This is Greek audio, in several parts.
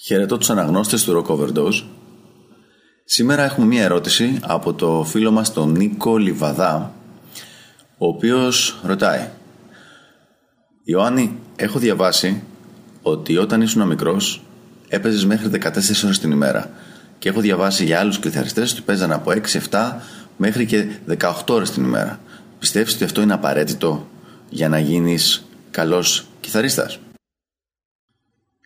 Χαιρετώ τους αναγνώστες του Rock Overdose. Σήμερα έχουμε μία ερώτηση από το φίλο μας τον Νίκο Λιβαδά, ο οποίος ρωτάει «Ιωάννη, έχω διαβάσει ότι όταν ήσουν μικρός έπαιζες μέχρι 14 ώρες την ημέρα και έχω διαβάσει για άλλους κιθαριστές ότι παίζανε από 6-7 μέχρι και 18 ώρες την ημέρα. Πιστεύεις ότι αυτό είναι απαραίτητο για να γίνεις καλός κιθαρίστας»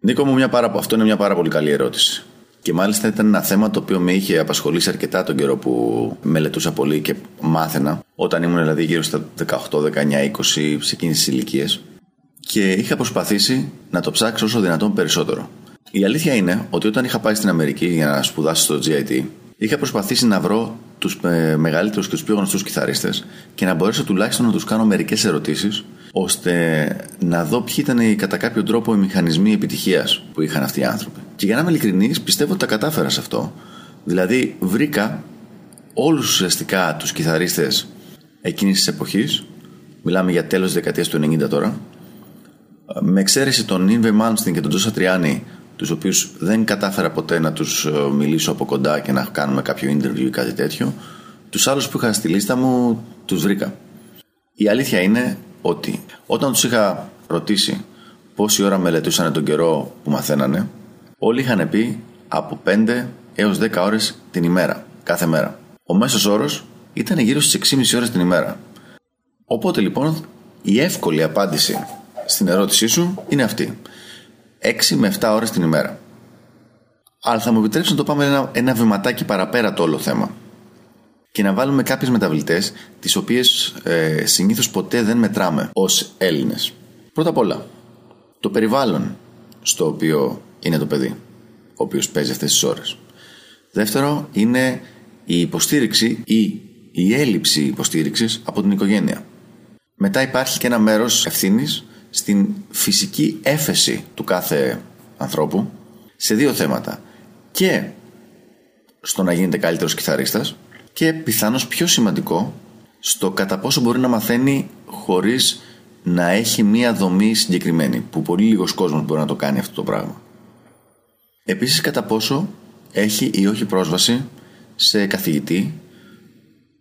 Νίκο μου, μια πάρα, αυτό είναι μια πάρα πολύ καλή ερώτηση. Και μάλιστα ήταν ένα θέμα το οποίο με είχε απασχολήσει αρκετά τον καιρό που μελετούσα πολύ και μάθαινα. Όταν ήμουν δηλαδή γύρω στα 18, 19, 20 σε εκείνες τις ηλικίες. Και είχα προσπαθήσει να το ψάξω όσο δυνατόν περισσότερο. Η αλήθεια είναι ότι όταν είχα πάει στην Αμερική για να σπουδάσω στο GIT, είχα προσπαθήσει να βρω τους ε, μεγαλύτερους και τους πιο γνωστούς κιθαρίστες και να μπορέσω τουλάχιστον να τους κάνω μερικές ερωτήσεις ώστε να δω ποιοι ήταν κατά κάποιο τρόπο οι μηχανισμοί επιτυχίας που είχαν αυτοί οι άνθρωποι. Και για να είμαι ειλικρινής, πιστεύω ότι τα κατάφερα σε αυτό. Δηλαδή, βρήκα όλους ουσιαστικά τους κιθαρίστες εκείνης της εποχής, μιλάμε για τέλος της δεκαετίας του 90 τώρα, με εξαίρεση τον Ινβε Μάλμστιν και τον Τζόσα Τριάνι, τους οποίους δεν κατάφερα ποτέ να τους ε, μιλήσω από κοντά και να κάνουμε κάποιο interview ή κάτι τέτοιο, τους άλλους που είχα στη λίστα μου τους βρήκα. Η αλήθεια είναι ότι όταν τους είχα ρωτήσει πόση ώρα μελετούσαν τον καιρό που μαθαίνανε, όλοι είχαν πει από 5 έως 10 ώρες την ημέρα, κάθε μέρα. Ο μέσος όρος ήταν γύρω στις 6,5 ώρες την ημέρα. Οπότε λοιπόν η εύκολη απάντηση στην ερώτησή σου είναι αυτή. 6 με 7 ώρες την ημέρα. Αλλά θα μου επιτρέψεις να το πάμε ένα, ένα βηματάκι παραπέρα το όλο θέμα και να βάλουμε κάποιες μεταβλητές, τις οποίες ε, συνήθως ποτέ δεν μετράμε ως Έλληνες. Πρώτα απ' όλα, το περιβάλλον στο οποίο είναι το παιδί, ο οποίος παίζει αυτές τις ώρες. Δεύτερο, είναι η υποστήριξη ή η έλλειψη υποστήριξης από την οικογένεια. Μετά υπάρχει και ένα μέρος ευθύνης στην φυσική έφεση του κάθε ανθρώπου σε δύο θέματα. Και στο να γίνεται καλύτερος κιθαρίστας και πιθανώς πιο σημαντικό στο κατά πόσο μπορεί να μαθαίνει χωρίς να έχει μία δομή συγκεκριμένη που πολύ λίγος κόσμος μπορεί να το κάνει αυτό το πράγμα. Επίσης κατά πόσο έχει ή όχι πρόσβαση σε καθηγητή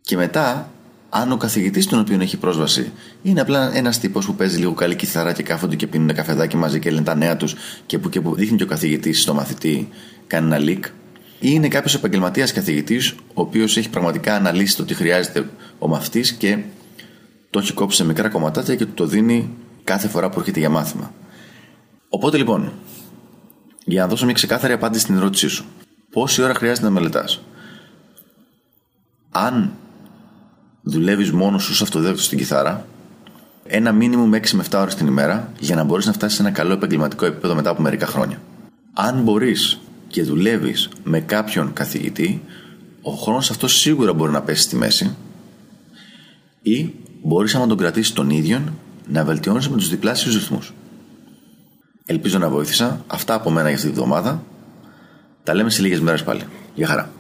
και μετά αν ο καθηγητής τον οποίο έχει πρόσβαση είναι απλά ένας τύπος που παίζει λίγο καλή κιθαρά και κάθονται και πίνουν καφεδάκι μαζί και λένε τα νέα τους και που και που δείχνει και ο καθηγητής στο μαθητή κάνει ένα leak ή είναι κάποιος επαγγελματίας καθηγητής, ο οποίος έχει πραγματικά αναλύσει το τι χρειάζεται ο μαθητής και το έχει κόψει σε μικρά κομματάκια και του το δίνει κάθε φορά που έρχεται για μάθημα. Οπότε λοιπόν, για να δώσω μια ξεκάθαρη απάντηση στην ερώτησή σου, πόση ώρα χρειάζεται να μελετάς; Αν δουλεύεις μόνος σου σε αυτοδέκτο στην κιθάρα, ένα μήνυμο με 6 με 7 ώρες την ημέρα για να μπορείς να φτάσεις σε ένα καλό επαγγελματικό επίπεδο μετά από μερικά χρόνια. Αν μπορείς και δουλεύεις με κάποιον καθηγητή, ο χρόνος αυτός σίγουρα μπορεί να πέσει στη μέση ή μπορείς άμα τον κρατήσεις τον ίδιο να βελτιώνεις με τους διπλάσιου ρυθμούς. Ελπίζω να βοήθησα. Αυτά από μένα για αυτή τη βδομάδα. Τα λέμε σε λίγες μέρες πάλι. Γεια χαρά.